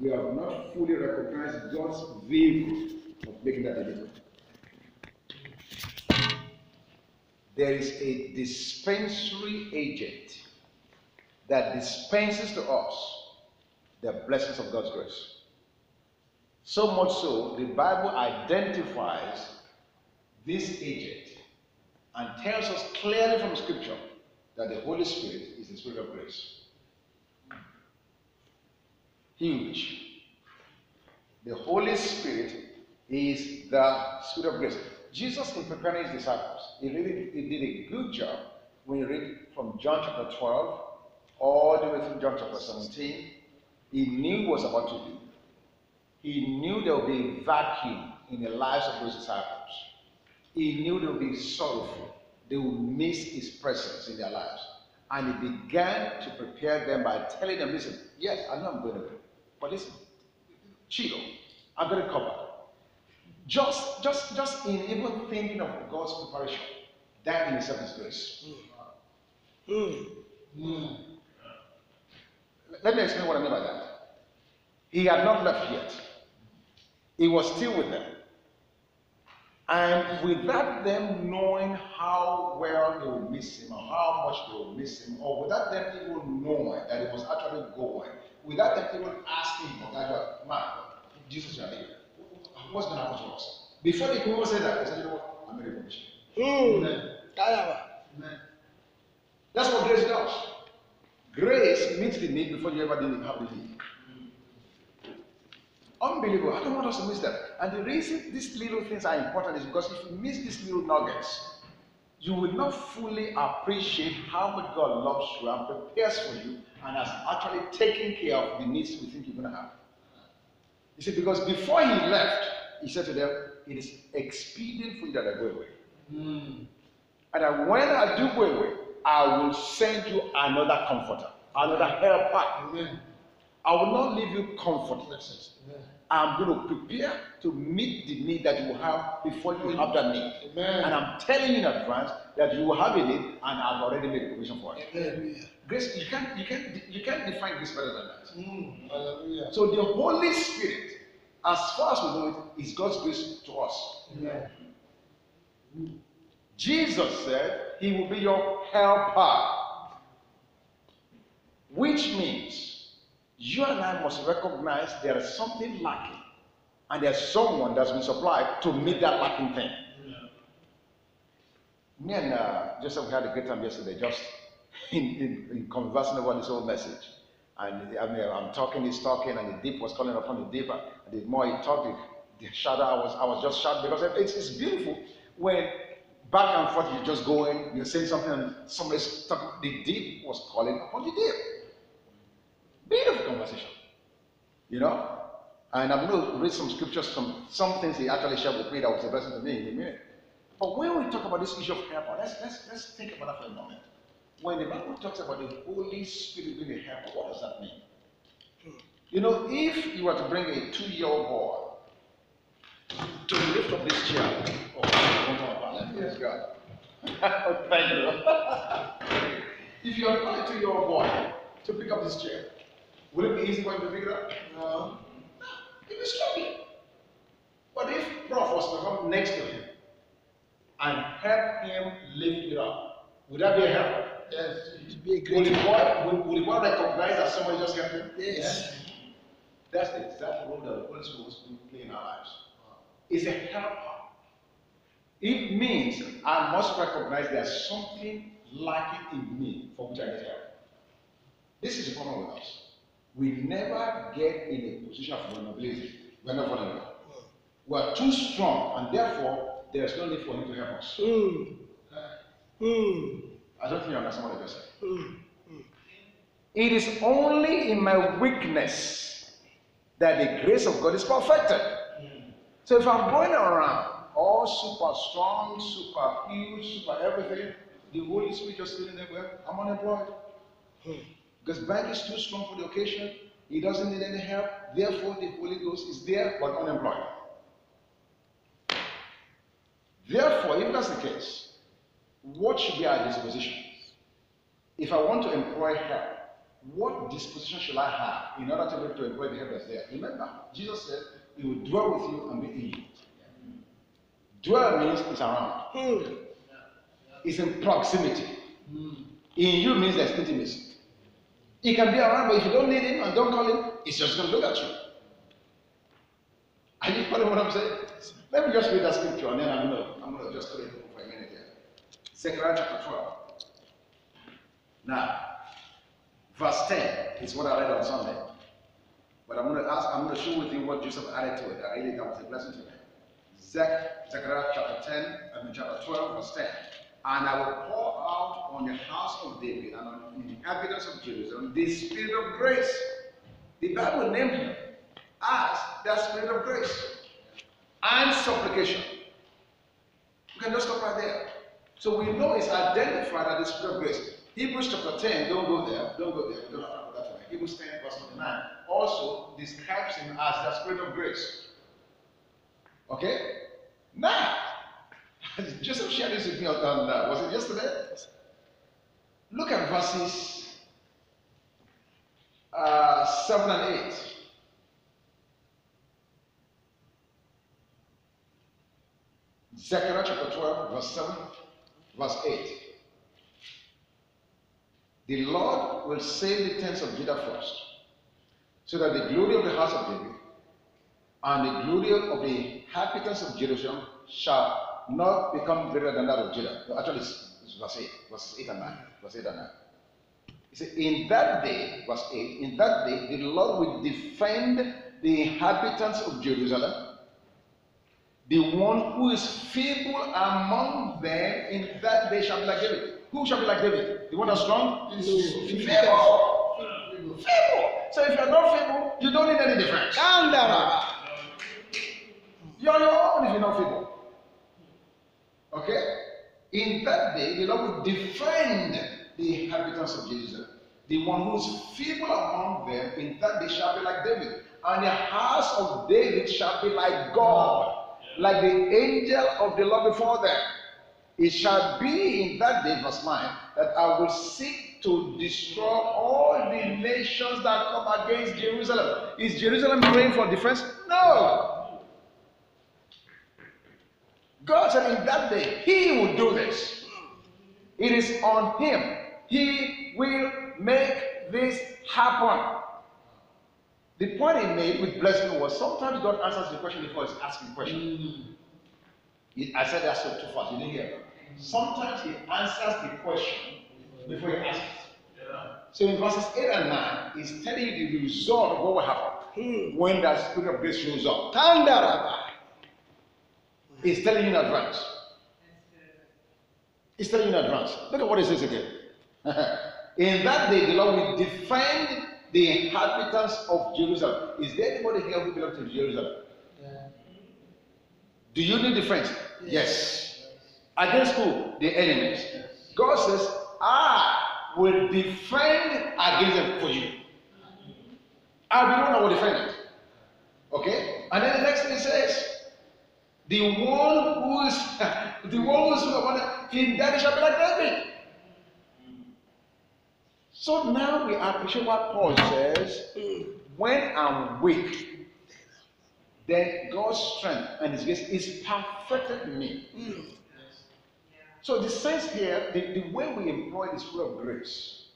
we have not fully recognized God's vehicle of making that delivery. There is a dispensary agent that dispenses to us the blessings of God's grace. So much so, the Bible identifies this agent and tells us clearly from Scripture that the Holy Spirit is the Spirit of grace. Huge. The Holy Spirit is the Spirit of grace. Jesus, in preparing his disciples, he really he did a good job when you read from John chapter 12 all the way through John chapter 17. He knew what was about to do. He knew there would be a vacuum in the lives of those disciples. He knew they would be sorrowful. They would miss his presence in their lives. And he began to prepare them by telling them, listen, yes, I know I'm going to. But listen, chill. I'm going to cover. Just, just, just in even thinking of God's preparation, that in itself is grace. Mm. Mm. Let me explain what I mean by that. He had not left yet. He was still with them. And without them knowing how well they will miss him, or how much they will miss him, or without them even knowing that he was actually going, without them even asking for that, man, Jesus is here. What's going to happen to us? Before could even say that, they said, you know what? I'm for mission. Mm. Amen. That's what grace does. Grace meets the need before you ever did have the need. Unbelievable. I don't want us to miss that. And the reason these little things are important is because if you miss these little nuggets, you will not fully appreciate how much God loves you and prepares for you and has actually taken care of the needs we think you're going to have. You see, because before he left, he said to them, It is expedient for you that I go away. Mm. And that when I do go away, I will send you another comforter, another helper. Amen. I will not leave you comfortless. Amen. I'm going to prepare to meet the need that you will have before you have that need. And I'm telling you in advance that you will have a need, and I've already made provision for it. Grace, you can't, you can't, you can't define grace better than that. Mm. So the Holy Spirit, as far as we know it, is God's grace to us. Amen. Jesus said he will be your helper, which means you and I must recognize there is something lacking, and there's someone that's been supplied to meet that lacking thing. Yeah. Me and uh, Joseph had a great time yesterday, just in, in, in conversing about this whole message. And I mean, I'm talking, he's talking, and the deep was calling upon the deeper. And the more he talked, the, the I was, I was just shocked because it's, it's beautiful when back and forth you're just going, you're saying something, and somebody's talking. The deep was calling upon the deep. Beautiful conversation. You know? And I'm going to read some scriptures from some things he actually shared with me that was a blessing to me in a minute. But when we talk about this issue of helper, let's, let's, let's think about that for a moment. When the Bible talks about the Holy Spirit being a helper, what does that mean? Hmm. You know, if you were to bring a two year old boy to lift up this chair, oh, yes, God. Thank you. if you are a two year old boy to pick up this chair, would it be easy for him to pick it up? No. He'd be struggling. But if Prof was to come next to him and help him lift it up, would that be a help? Yes. It'd be a great would boy, would, would recognize that somebody just helped him? Yes. yes. That's the exact role that the Holy Spirit wants to play in our lives. It's a helper. It means I must recognize there's something lacking in me for which I need help. This is the problem with us we never get in a position of vulnerability. We're not vulnerable. We're too strong, and therefore, there's no need for him to help us. Mm. Mm. I don't think you understand what I just said. Mm. Hmm. It is only in my weakness that the grace of God is perfected. Hmm. So if I'm going around all super strong, super huge, super everything, the Holy Spirit just sitting there, well, I'm unemployed. Hmm. Because bank is too strong for the occasion. He doesn't need any help. Therefore, the Holy Ghost is there but unemployed. Therefore, if that's the case, what should be our disposition? If I want to employ help, what disposition shall I have in order to be able to employ the help that's there? Remember, Jesus said, He will dwell with you and be in you. Dwell means it's around, Hmm. it's in proximity. In you means there's intimacy. He can be around, but if you don't need him and don't call him, he's just going to look at you. Are you following what I'm saying? Let me just read that scripture and then I'm going to I'm going to just put it for a minute here. Zechariah chapter 12. Now, verse 10 is what I read on Sunday. But I'm going to ask, I'm going to with you what Joseph added to it. I really that was a blessing to me. Zech, Zechariah chapter 10, I mean chapter 12, verse 10. And I will pour out on the house of David and on the inhabitants of Jerusalem the spirit of grace. The Bible named him as the spirit of grace and supplication. We can just stop right there. So we know it's identified the spirit of grace. Hebrews chapter 10, don't go there, don't go there, don't have that one. Hebrews 10, verse 29, also describes him as the spirit of grace. Okay? Now, Joseph shared this with me on, on uh, was it yesterday? Look at verses uh, 7 and 8. Zechariah chapter 12, verse 7, verse 8. The Lord will save the tents of Judah first, so that the glory of the house of David and the glory of the inhabitants of Jerusalem shall not become greater than that of Judah. Actually, it's, verse 8, verses 8 and 9. Verse 8 and 9. He said, In that day, verse 8, in that day, the Lord will defend the inhabitants of Jerusalem. The one who is feeble among them in that day shall be like David. Who shall be like David? The one that's strong? No. Feeble. Feeble. So if you're not feeble, you don't need any defense. Kandaraba. You're your own if you're not feeble. Okay? In that day, the Lord will defend the inhabitants of Jerusalem. The one who is feeble among them, in that day shall be like David. And the house of David shall be like God, like the angel of the Lord before them. It shall be in that day, verse 9, that I will seek to destroy all the nations that come against Jerusalem. Is Jerusalem praying for defense? No. God said in that day, He will do this. It is on Him. He will make this happen. The point he made with blessing was sometimes God answers the question before he's asking the question. He- I said that so too fast. You didn't hear. Sometimes he answers the question before he asks it. So in verses 8 and 9, he's telling you the result of what will happen when that spirit of grace shows up. Kandaraba. He's telling you in advance. He's telling you in advance. Look at what he says again. in that day, the Lord will defend the inhabitants of Jerusalem. Is there anybody here who belongs to Jerusalem? Do you need defense? Yes. Against who? The enemies. God says, I will defend against them for you. I'll be the one that will defend it. Okay? And then the next thing says, the one who is the one who is upon in that shall be like David. So now we appreciate what Paul says. Mm. When I'm weak, then God's strength and His grace is perfected in me. Mm. So the sense here, the, the way we employ the spirit of grace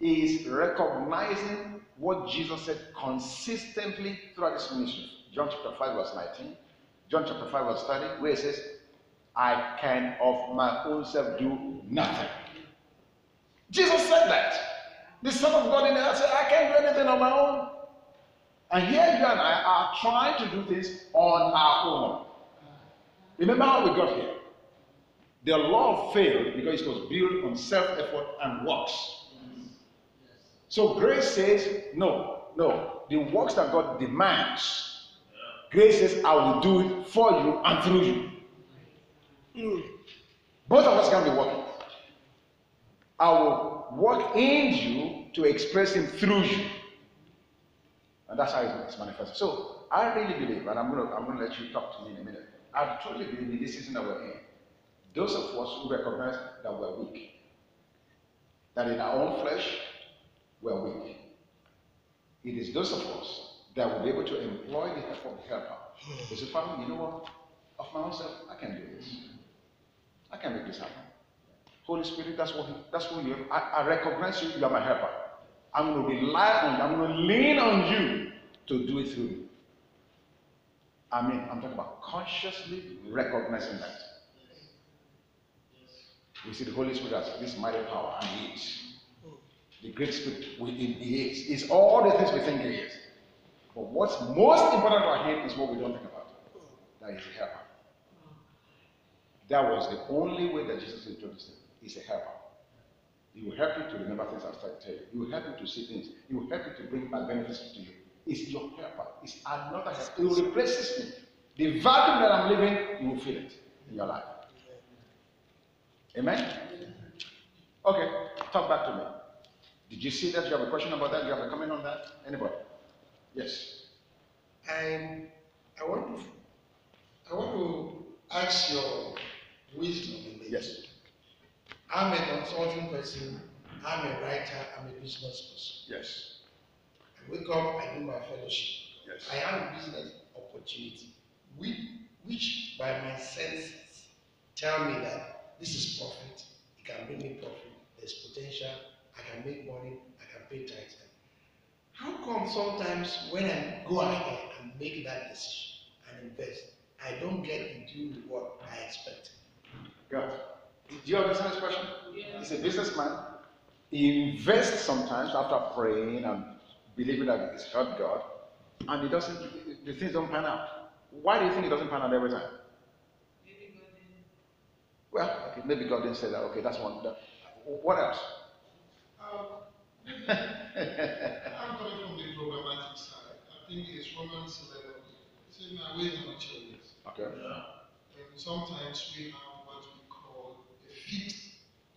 is recognizing what Jesus said consistently throughout his ministry. John chapter 5, verse 19. John chapter 5, verse 30, where it says, I can of my own self do nothing. Jesus said that. The Son of God in there said, I can't do anything on my own. And here you and I are trying to do things on our own. Remember how we got here? The law failed because it was built on self effort and works. So grace says, no, no. The works that God demands, grace says, I will do it for you and through you. Mm. Both of us can be working. I will work in you to express Him through you. And that's how it's manifested. So I really believe, and I'm gonna I'm gonna let you talk to me in a minute. I truly believe in this season that we're in. Those of us who recognize that we're weak, that in our own flesh, we're weak. It is those of us that will be able to employ the help of the helper. You say, family, you know what? Of my own self, I can do this. I can make this happen. Holy Spirit, that's what that's who you. I, I recognize you, you are my helper. I'm going to rely on you, I'm going to lean on you to do it through me. I mean, I'm talking about consciously recognizing that. We see the Holy Spirit as this mighty power, and He is. The great Spirit within He is. It's all the things we think He is. But what's most important about Him is what we don't think about. That He's a helper. That was the only way that Jesus introduced Him. He's a helper. He will help you to remember things I've started to tell you. He will help you to see things. He will help you to bring back benefits to you. It's your helper. It's another helper. It will replace me. The vacuum that I'm living, you will feel it in your life. Amen? Okay, talk back to me. Did you see that? You have a question about that? Do you have a comment on that? Anybody? Yes. I, I want to, I want to ask your wisdom. Yes. I'm a consulting person. I'm a writer. I'm a business person. Yes. I wake up. I do my fellowship. Yes. I have a business opportunity, which, which by my senses tell me that this is profit. It can bring me profit. There's potential. I can make money. I can pay tax. How come sometimes when I go ahead and make that decision and invest, I don't get the due reward I expect? God. Do you understand this question? Yes. He's a businessman. He invests sometimes after praying and believing that he's heard God, and he doesn't. The things don't pan out. Why do you think it doesn't pan out every time? Maybe God didn't. Well, okay, maybe God didn't say that. Okay, that's one. That, what else? Um, I'm coming from the programmatic side. I think it's Romans 11. It says, My ways are not your ways. Okay. And sometimes we have we call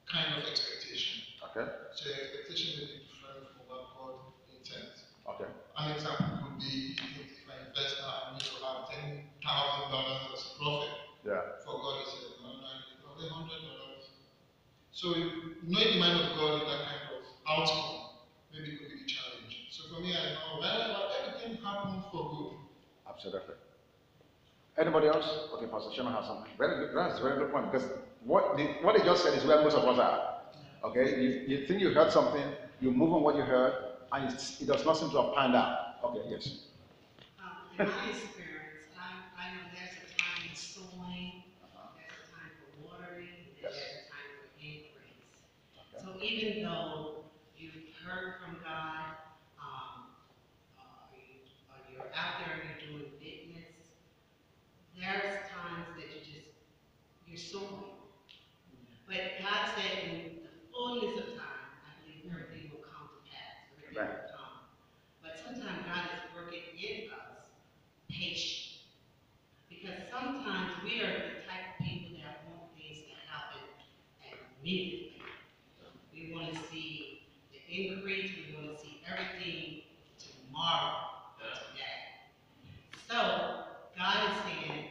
kind of expectation. Okay. So your expectation may be different from what God intends. Okay. An example could be if if I invest now, I need to have ten thousand dollars as a profit. Yeah. For God is a hundred dollars. So knowing the mind of God in that kind of outcome maybe could be the challenge. So for me, I know whenever everything happens for good. Absolutely. Anybody else? Okay, Pastor Sherman has something. Very good. That's a very good point because what what they just said is where most of us are. Okay, you, you think you heard something, you move on what you heard, and it's, it does not seem to have panned out. Okay, yes. Um, in my experience, I, I know there's a time for sowing, there's a time for watering, and Yes. there's a time for increase. Okay. So even though you've heard from God, um, uh, you, uh, you're out there and you're doing business, there's times that you just, you're sowing. But God said in the fullness of time, I believe everything will come to pass, everything Amen. will come. But sometimes God is working in us patient. Because sometimes we are the type of people that want things to happen immediately. We want to see the increase, we want to see everything tomorrow, today. So, God is saying,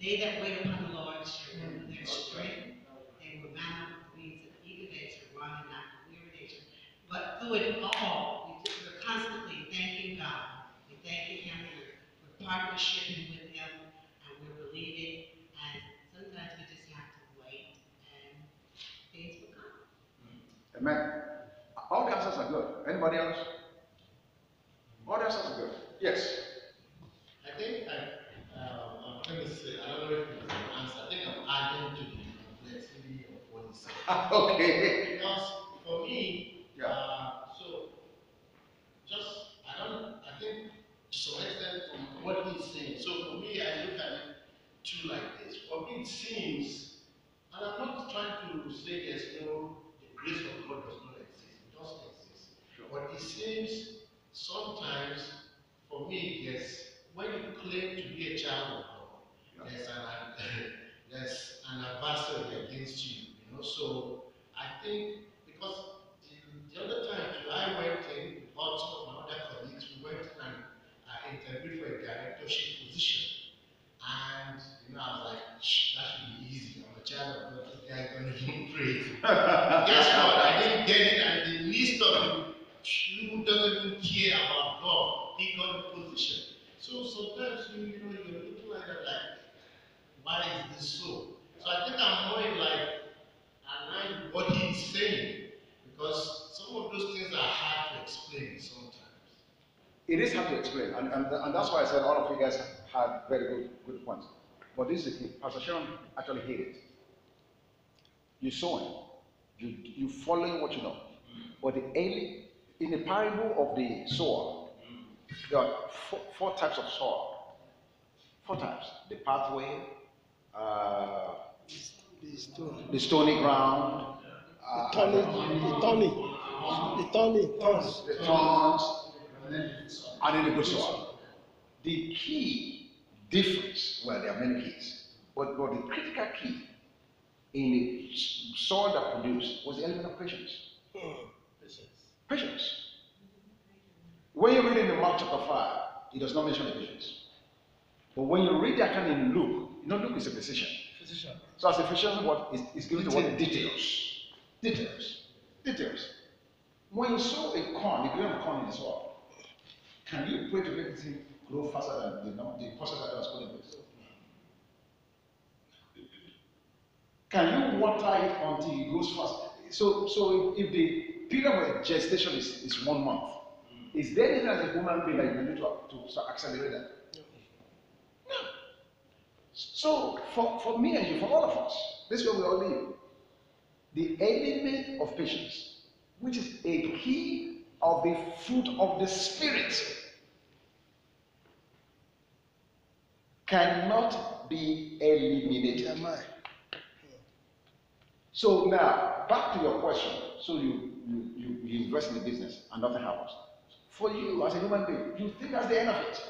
they that wait upon the Lord shall renew their strength. They will mount up with wings of eagle, they shall run and not be weary, they shall. But through it all, we just- we're constantly thanking God. We're thanking Him, we're, we're partnershiping with Him, and we're believing. And sometimes we just have to wait, and things will come. Amen. All the answers are good. Anybody else? All the answers are good. Yes. I think I, um, I'm going to say, I don't know if it's an answer. I think I'm adding to the complexity of what he said. okay. Because for me, Yeah. uh, so just, I don't, I think to some extent from what he's saying. So for me, I look at it too like this. For me, it seems, and I'm not trying to say there's no, the grace of God does not exist. It does exist. Sure. But it seems sometimes, for me, yes, when you claim to be a child of God, there's an there's an adversary against you, you know. So I think because the, the other time too, I went in with also my other colleagues, we went in and uh, interviewed for a directorship position. And you know, I was like, that should be easy. I'm a child of God, this guy don't even pray. Guess what? I didn't get it, and the least of you who doesn't even care about God. He got a position. So sometimes you, you know, you're looking like that, like, why is this so? So I think I'm more in like, align with what he's saying, because some of those things are hard to explain sometimes. It is hard to explain, and, and, and that's why I said all of you guys had very good, good points. But this is the key. Pastor Sharon actually hit it. You sowing, you you following what you know. But the early, in the parable of the sower, there are four, four types of soil. Four types. The pathway, uh, The stone. the stony ground, uh, The thorny, the thorny, the thorny, thorns. the thorns, and then the good soil. The key difference, well, there are many keys, but, but the critical key in the soil that produced was the element of hmm, patience. Patience. When you read in the Mark chapter 5, it does not mention the patience. But when you read that kind in Luke, you know, Luke is a physician. Physician. So as a physician, what is, is given to what? Details. Details. Details. When you sow a corn, the grain of corn in the soil, can you pray to make it grow faster than the, the process that was put in place? Can you water it until it grows fast? So, so if, if the period of gestation is, is one month, is there anything as a human being that you to, to accelerate that? No. So for, for me and you, for all of us, this is where we all live. The element of patience, which is a key of the fruit of the spirit, cannot be eliminated. So now, back to your question. So you, you, you, you invest in the business and nothing happens. For you as a human being, you think that's the end of it.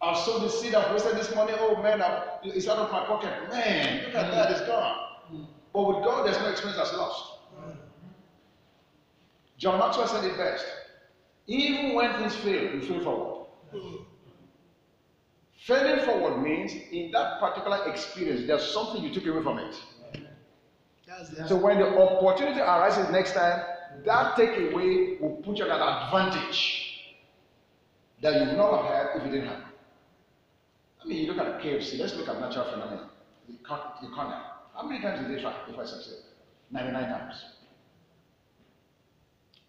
I've sown the seed, I've wasted this money, oh man, I've, it's out of my pocket. Man, look at that, it's gone. But with God, there's no expense that's lost. John Maxwell said it best. Even when things fail, you fail forward. Failing forward means in that particular experience, there's something you took away from it. So when the opportunity arises next time, that takeaway will put you at an advantage that you would not have had if it didn't happen. I mean, you look at KFC, let's look at natural phenomena. The, corner. How many times did they try before I succeed? 99 times.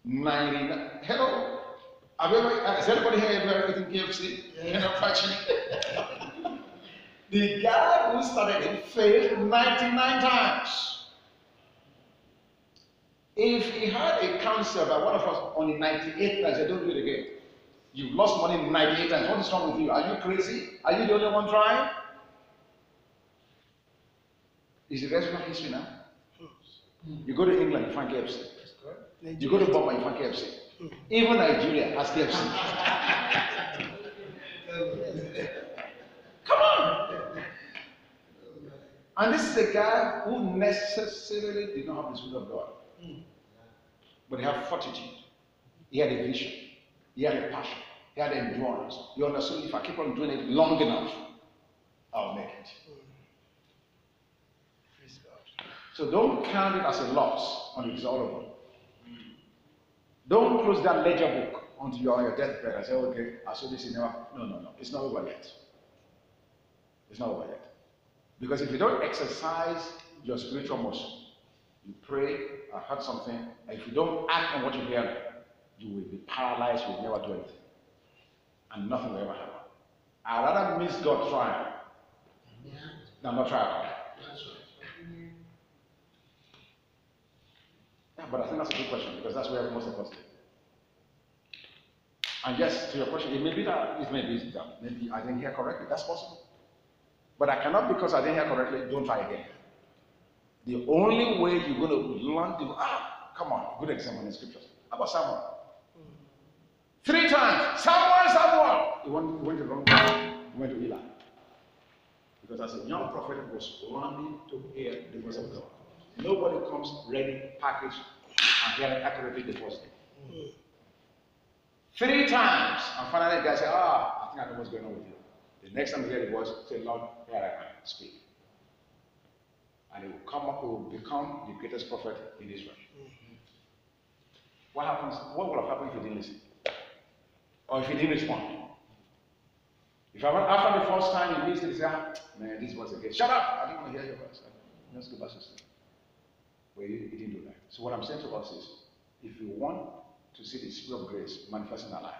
99. Hello? Have you ever, uh, has anybody here ever eaten KFC? You actually. the guy who started it failed 99 times. If he had a counsel by one of us on the 98th time, say, don't do it again. You've lost money 98 times. What is wrong with you? Are you crazy? Are you the only one trying? Is the rest of history now? You go to England, you find KFC. You go to Burma, you find KFC. Even Nigeria has KFC. Come on! And this is a guy who necessarily did not have the Spirit of God. But he had fortitude. He had a vision. He had a passion. He had endurance. He understood if I keep on doing it long enough, I'll make it. So don't count it as a loss until it's all over. Don't close that ledger book until you're on your deathbed and say, okay, I saw this in never. No, no, no. It's not over yet. It's not over yet. Because if you don't exercise your spiritual muscle, you pray, I heard something, and if you don't act on what you hear, you will be paralyzed, you will never do anything. And nothing will ever happen. I'd rather miss God trying Yeah, than not try that's right. Yeah, but I think that's a good question because that's where most of us live. And yes, to your question, it may be that it may be that maybe I didn't hear correctly. That's possible. But I cannot because I didn't hear correctly. Don't try again. The only way you're going to learn to ah, come on, good example in the scriptures. How about Samuel? Three times, Samuel, Samuel. He went, he went to wrong place. He went to Eli. Because as a young prophet, he was running to hear the voice of God. Nobody comes ready, packaged, and hearing accurately the first day. Three times, and finally, the guy said, Ah, I think I know what's going on with you. The next time you hear the voice, say, Lord, here I am, speak. And he will come up, he will become the greatest prophet in Israel. What happens? What would have happened if he didn't listen? or if he didn't respond. If I went after the first time he it, he said, ah, man, this was again. Shut up! I didn't want to hear your voice. Let's go back to sleep. Well, he, he didn't do that. So what I'm saying to us is, if you want to see the spirit of grace manifest in our life,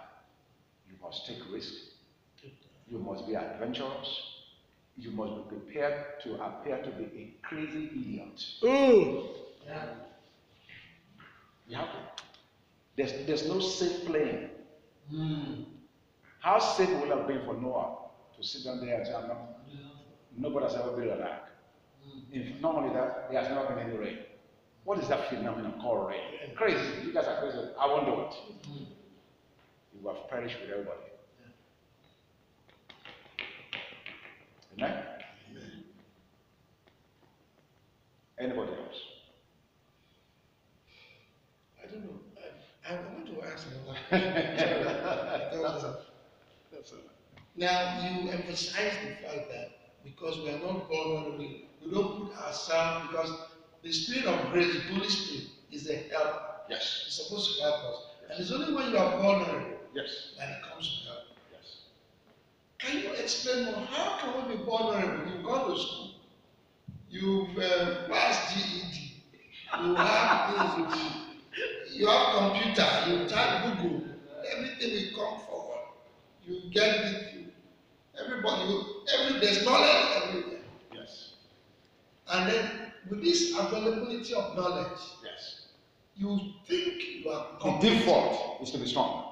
you must take risk. You must be adventurous. You must be prepared to appear to be a crazy idiot. Yeah. You have to. There's, there's no safe playing. Mm. How safe would it have been for Noah to sit down there and say, I'm not, nobody has ever built an ark. If not only that, there has never been any rain. What is that phenomenon called rain? Crazy. You guys are crazy. I won't do it. You will have perished with everybody. Amen? Anybody else? I don't know. I, I want to ask another. That's it. now, you emphasize the fact that because we are not born vulnerable, we don't put ourselves, because the spirit of grace, the Holy Spirit, is a help. Yes. It's supposed to help us. And it's only when you are vulnerable Yes. that it comes to help. Can you explain more? How can we be vulnerable? You've gone to school, you've uh, passed GED, you have this, you have computer, you type Google, everything will come forward. You get it. You, everybody, you, every there's knowledge everywhere. Yes. And then with this availability of knowledge, Yes. you think you are The competent. default is to be strong.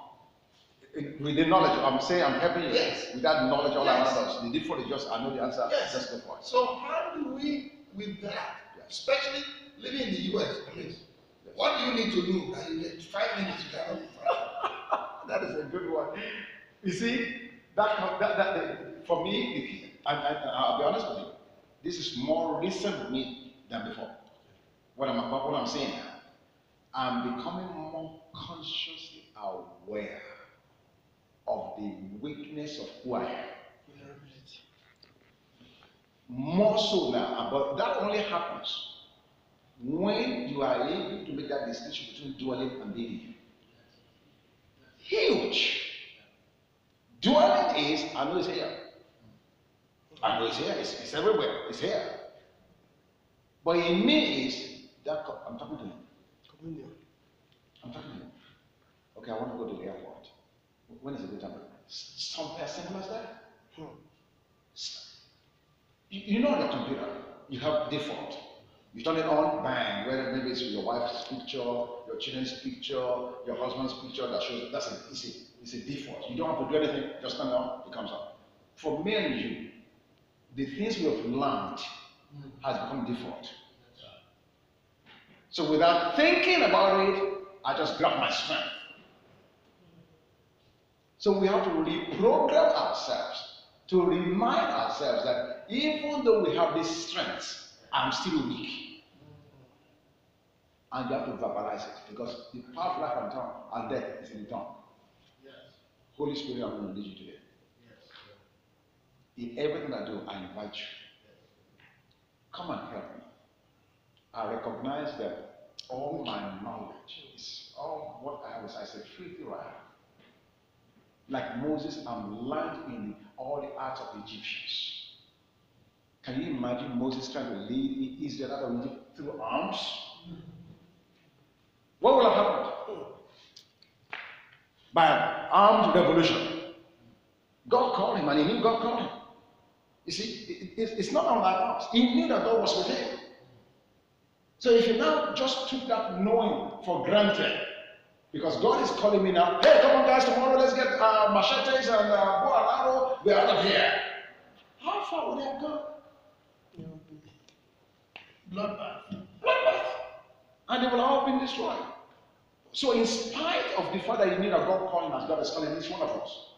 It- With the knowledge, I'm saying I'm helping you. Yes. With that knowledge all Yes. us, the default is just I know the answer. Yes. Just go for it. So how do we, with that, especially living in the US, please, what do you need to do that you get five minutes cannot find? That is a good one. You see, that, that, that, for me, the- and, and I'll be honest with you, this is more recent with me than before. What I'm, what I'm saying now, I'm becoming more consciously aware of the weakness of who I am. More so now, but that only happens when you are able to make that distinction between dwelling and being. Huge. Dwelling is, I know it's here. I know it's here. It's, it's everywhere. It's here. But in me is that I'm talking to him. I'm talking to him. Okay, I want to go to the airport. When is a good time? S- Something as simple as that. Hmm. You, you know the computer. You have default. You turn it on, bang. Whether maybe it's your wife's picture, your children's picture, your husband's picture that shows. That's a, it's a, it's a default. You don't have to do anything. Just turn it on. It comes up. For me and you, the things we have learned hmm. has become default. So without thinking about it, I just grab my strength. So we have to reprogram ourselves to remind ourselves that even though we have this strength, I'm still weak. And you have to verbalize it because the power of life and tongue and death is in the tongue. Yes. Holy Spirit, I'm going to lead you today. Yes. In everything I do, I invite you. Come and help me. I recognize that all my knowledge is all what I have is I said, filthy rag. Like Moses, I'm learned in all the arts of the Egyptians. Can you imagine Moses trying to lead Israel out of Egypt through arms? What will have happened? By an armed revolution. God called him and he knew God called him. You see, it- it- it's not unlike us. He knew that God was with him. So if you now just took that knowing for granted, because God is calling me now, hey, come on, guys, tomorrow let's get uh, machetes and uh, bow and arrow, we're out of here. How far would they have gone? Bloodbath. Bloodbath. And they will all been destroyed. So, in spite of the fact that you need a God calling as God is calling each one of us,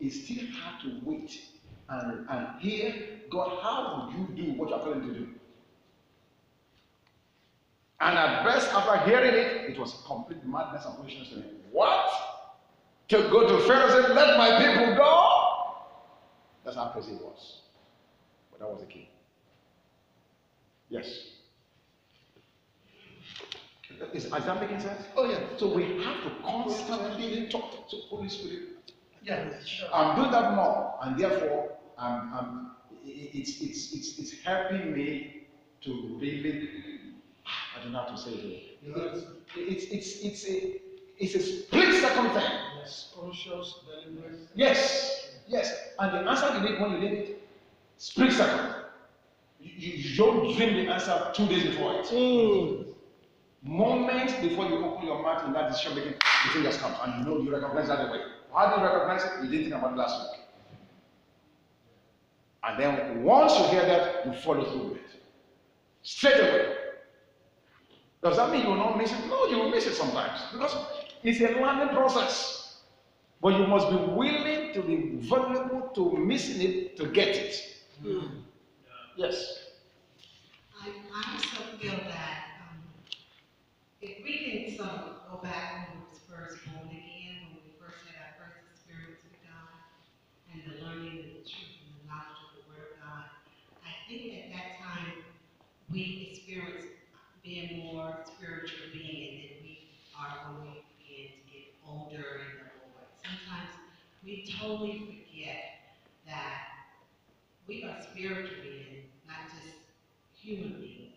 he still had to wait and, and hear God, how would you do what you're calling to do? And at best, after hearing it, it was complete madness and foolishness. What? To go to Pharaoh and say, Let my people go? That's how crazy it was. But that was the key. Yes. Is, is that making sense? Oh, yeah. So we have to constantly talk to Holy Spirit. Yeah, sure. I'm doing that more, and therefore, I'm, I'm, i- i- it's, it's, it's, it's helping me to really, I don't to say it. Yes. It's, it's, it's a, it's a split second thing. Yes, conscious, deliberate. Yes, yes, and the answer you need when you need it, split second. You, you, you don't dream the answer two days before it. Hmm. Moment before you open your mouth in that decision making, the thing just comes, and you know you recognize that away. How do you recognize it? You didn't think about it last week. And then once you hear that, you follow through with it. Straight away. Does that mean you will not miss it? No, you will miss it sometimes. Because it's a learning process. But you must be willing to be vulnerable to missing it to get it. Yes. I, I also feel that, um, if we can sort of go back when we was first born again, when we first had our first experience with God, and the learning of the truth and the knowledge of the word of God, I think at that time, we experienced being more spiritual being than we are when we begin to get older in the Lord. Sometimes we totally forget that we are spiritual beings, not just human beings.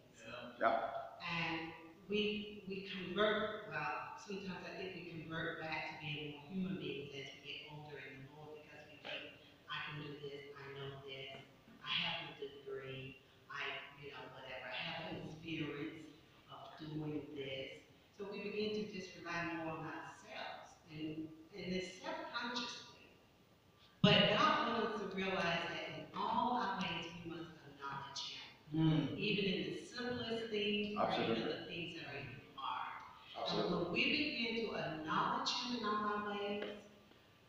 Yeah. And we, we convert, well, sometimes I think we convert back to being more human beings as we get older in the Lord because we think, I can do this, I know this, I have a degree, I, you know, whatever, I have an experience of doing this. So we begin to just rely more on ourselves and, and it's subconsciously. But God wants us to realize that in all our ways, we must acknowledge Him even in the simplest things, or even Absolutely. the things that are even hard. Absolutely. And when we begin to acknowledge him in all our ways,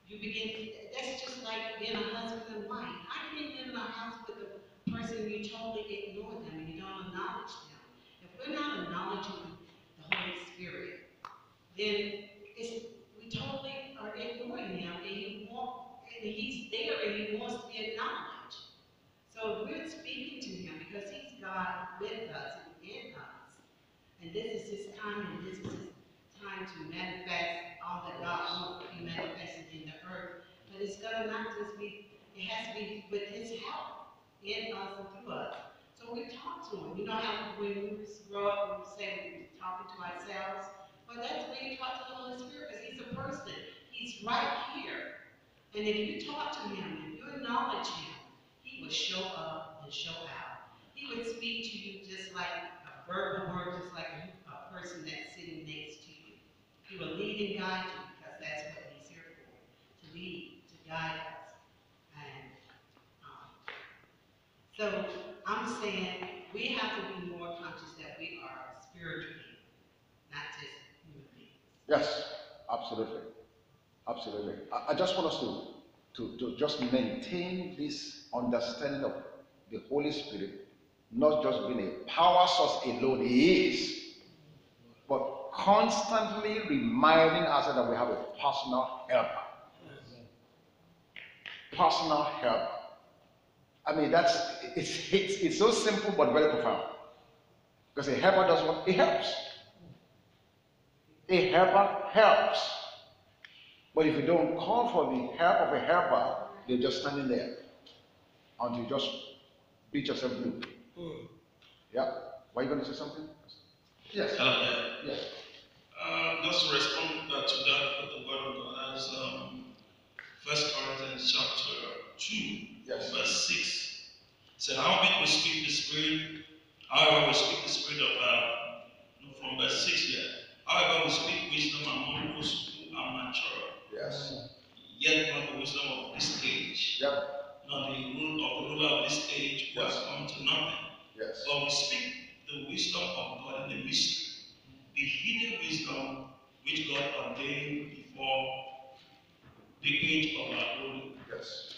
you begin, to, that's just like being a husband and wife. How can you live in a house with a person you totally ignore them and you don't acknowledge them? If we're not acknowledging the Holy Spirit, then it's, we totally are ignoring him and he want, and he's there and he wants to be acknowledged. So we're speaking to him because he's God with us and in us. And this is his time and this is his time to manifest all that God wants to be manifested in the earth. But it's gonna not just be, it has to be with his help in us and through us. So we talk to him. You know how when we grow up, we say talking to ourselves? But that's when you talk to the Holy Spirit because he's a person. He's right here. And if you talk to him, if you acknowledge him, he will show up and show out. He would speak to you just like a verbal word, just like a, a person that's sitting next to you. He will lead and guide you because that's what he's here for, to lead, to guide us. And, um, so I'm saying we have to be more conscious that we are spiritual beings, not just human beings. Yes, absolutely. Absolutely. I, I just want us to, to, to just maintain this understanding of the Holy Spirit, not just being a power source alone, He is, but constantly reminding us that we have a personal helper. Personal helper. I mean, that's it's, it's, it's so simple but very profound. Because a helper does what? It helps. A helper helps. But if you don't call for the help of a helper, you're just standing there until you just beat yourself blue. Yeah? Were you going to say something? Yes. Uh, yeah. Yes. Uh, just to respond uh, to that with the word of God as um, First Corinthians chapter two, Yes. verse six. Said, "How big we speak the spirit, however we speak the spirit of uh, from verse six here. However we speak wisdom among those who are mature, Yes. yet not the wisdom of this age, Yep. not the rule of the ruler of this age who has come to nothing." Yes. But we speak the wisdom of God in the mystery, the hidden wisdom which God ordained before the age of our Yes.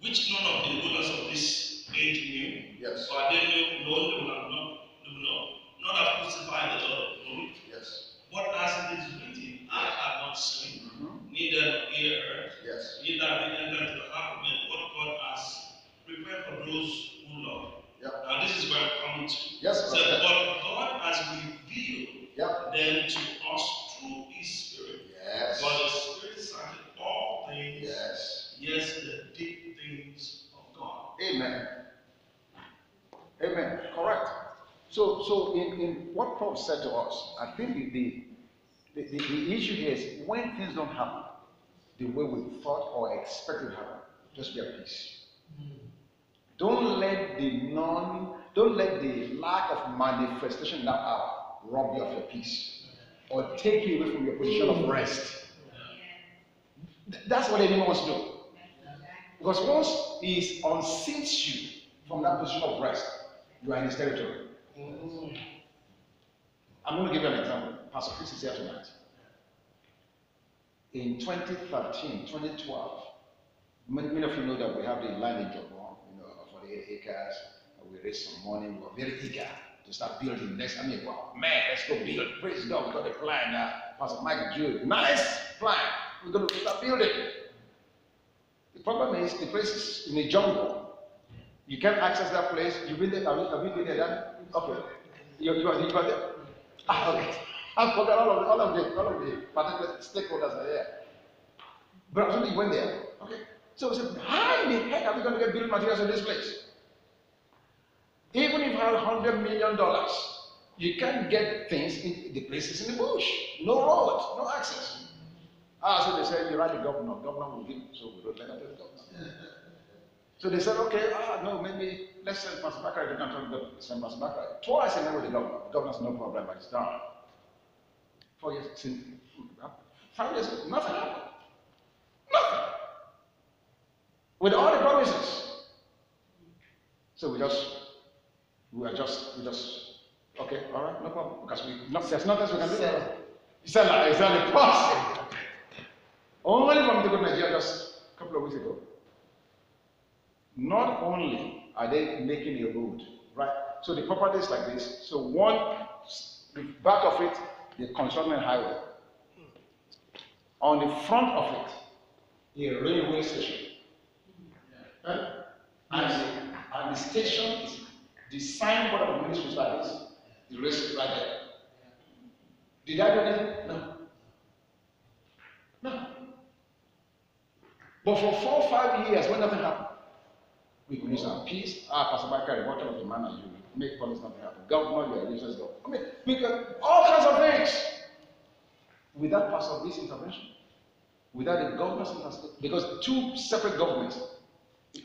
which none of the rulers of this age knew, Yes. for they knew no they will have not, they will not, not have crucified the Lord of glory. Yes. What as it is written, I have not seen, Mhm. neither ear heard, Yes. neither have it entered into the heart of man what God has prepared for those who love. Yep. Now this is where I'm coming to. Yes. Brother. but God has revealed Yep. them to us through His Spirit. Yes. For the Spirit searches all things, just the deep things of God. Amen. Amen. Correct. So, in, in what Paul said to us, I think the, the, the, the issue here is when things don't happen the way we thought or expected to happen, just be at peace. Hmm. Don't let the non, don't let the lack of manifestation in that hour rob you of your peace or take you away from your position of rest. That's what the enemy wants to do. Because once he unseats you from that position of rest, you are in his territory. Mm. I'm going to give you an example. Pastor Chris is here tonight. In 2013, 2012, many, of you know that we have the land in Jobon, you know, for the eight acres. We raised some money. We were very eager to start building. Next, I mean, wow, man, let's go build. Praise God, we got a plan now. Pastor Mike Jude, nice plan. We're going to start building. The problem is the place is in a jungle. You can't access that place. You've been there. Have you, have you been there? Dan? Okay. You, you, are, you are there? Ah, okay. I forgot all of all of the, all of the particular stakeholders are there. But actually, you went there. Okay. So we said, how in the heck are we going to get building materials in this place? Even if you have hundred million dollars, you can't get things in the places in the bush. No road, no access. Ah, so they said, you write the governor. Governor will give. So we letter to the governor. So they said, okay, ah, no, maybe let's send Pastor Bakari to control the governor. Send Pastor Bakari. Twice I met with the governor. The governor's no problem, but it's done. Four years, since, five years, nothing happened. Nothing. With all the promises. So we just, we are just, we just, okay, all right, no problem. Because we, not, there's nothing we can do. Sell. Sell like, exactly, possible. Only from the good Nigeria just a couple of weeks ago. Not only are they making a road, right? So the property is like this. So one, the back of it, the construction highway. On the front of it, a railway station. Right? And, the, and the station is the signboard of the ministry this. The race is right there. Did I do anything? No. No. But for four or five years, when nothing happened, we use our peace. Ah, Pastor Bakari, what kind of a man are you? Make promise nothing happen. Governor, you are useless. I mean, we can, all kinds of things. Without Pastor B's intervention, without the government's intervention, because two separate governments,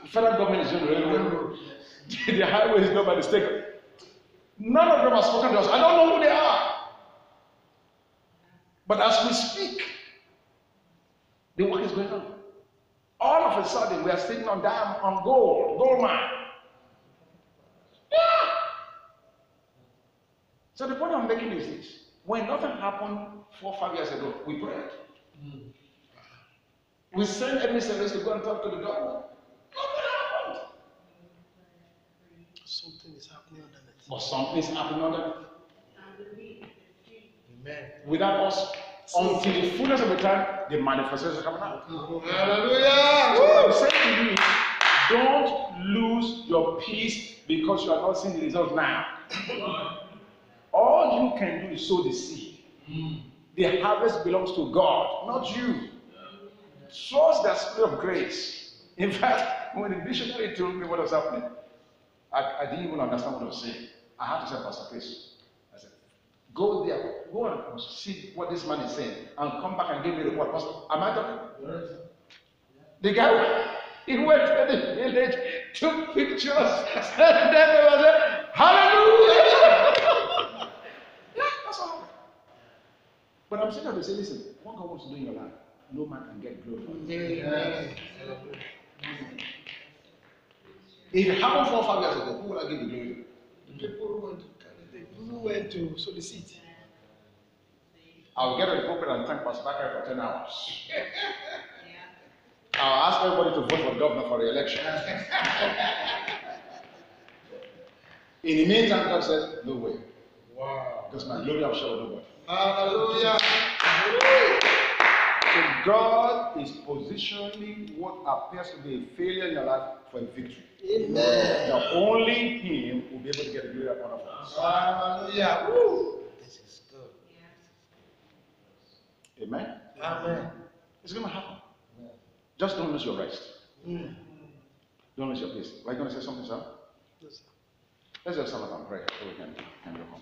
federal government is doing the railway, the highway is done by the state. None of them have spoken to us. I don't know who they are. But as we speak, the work is going on. All of a sudden, we are sitting on diamond, on gold, gold mine. Yeah. So the point I'm making is this: when nothing happened four, five years ago, we prayed. Mm. We sent emissaries to go and talk to the government. Nothing happened. Something is happening underneath. But something is happening under Amen. without us until the fullness of the time, the manifestation is coming out. Hallelujah. What I'm saying to you is, don't lose your peace because you are not seeing the result now. All you can do is sow the seed. The harvest belongs to God, not you. Trust the spirit of grace. In fact, when the missionary told me what was happening, I, I didn't even understand what I was saying. I had to say, Pastor Chris, go there, go and see what this man is saying, and come back and give me the report. Pastor, am I talking? The guy, he went to the village, took pictures, and then they was like, Hallelujah! yeah, that's all. But I'm saying to say, listen, what God wants to do in your life, no man can get glory for it. Amen. If it happened four or five years ago, who would I give the glory to? The people who went to the people who went to solicit. I'll get on the pulpit and thank Pastor Bakari for 10 hours. Yeah. I'll ask everybody to vote for the governor for the election. In the meantime, God said, No way. Wow. Because my glory I'll with nobody. Hallelujah. So God is positioning what appears to be a failure in your life for a victory. Amen. Now only Him will be able to get the glory out of us. Hallelujah. Woo. This is good. Yeah. Amen. Amen. It's going to happen. Just don't lose your rest. Mm. Don't lose your peace. Are you going to say something, sir? Yes, sir. Let's just have a prayer so we can, can go home.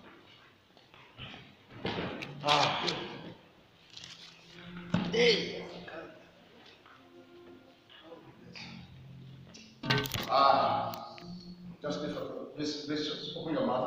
Ah. Ah, just lift up. Please, just open your mouth.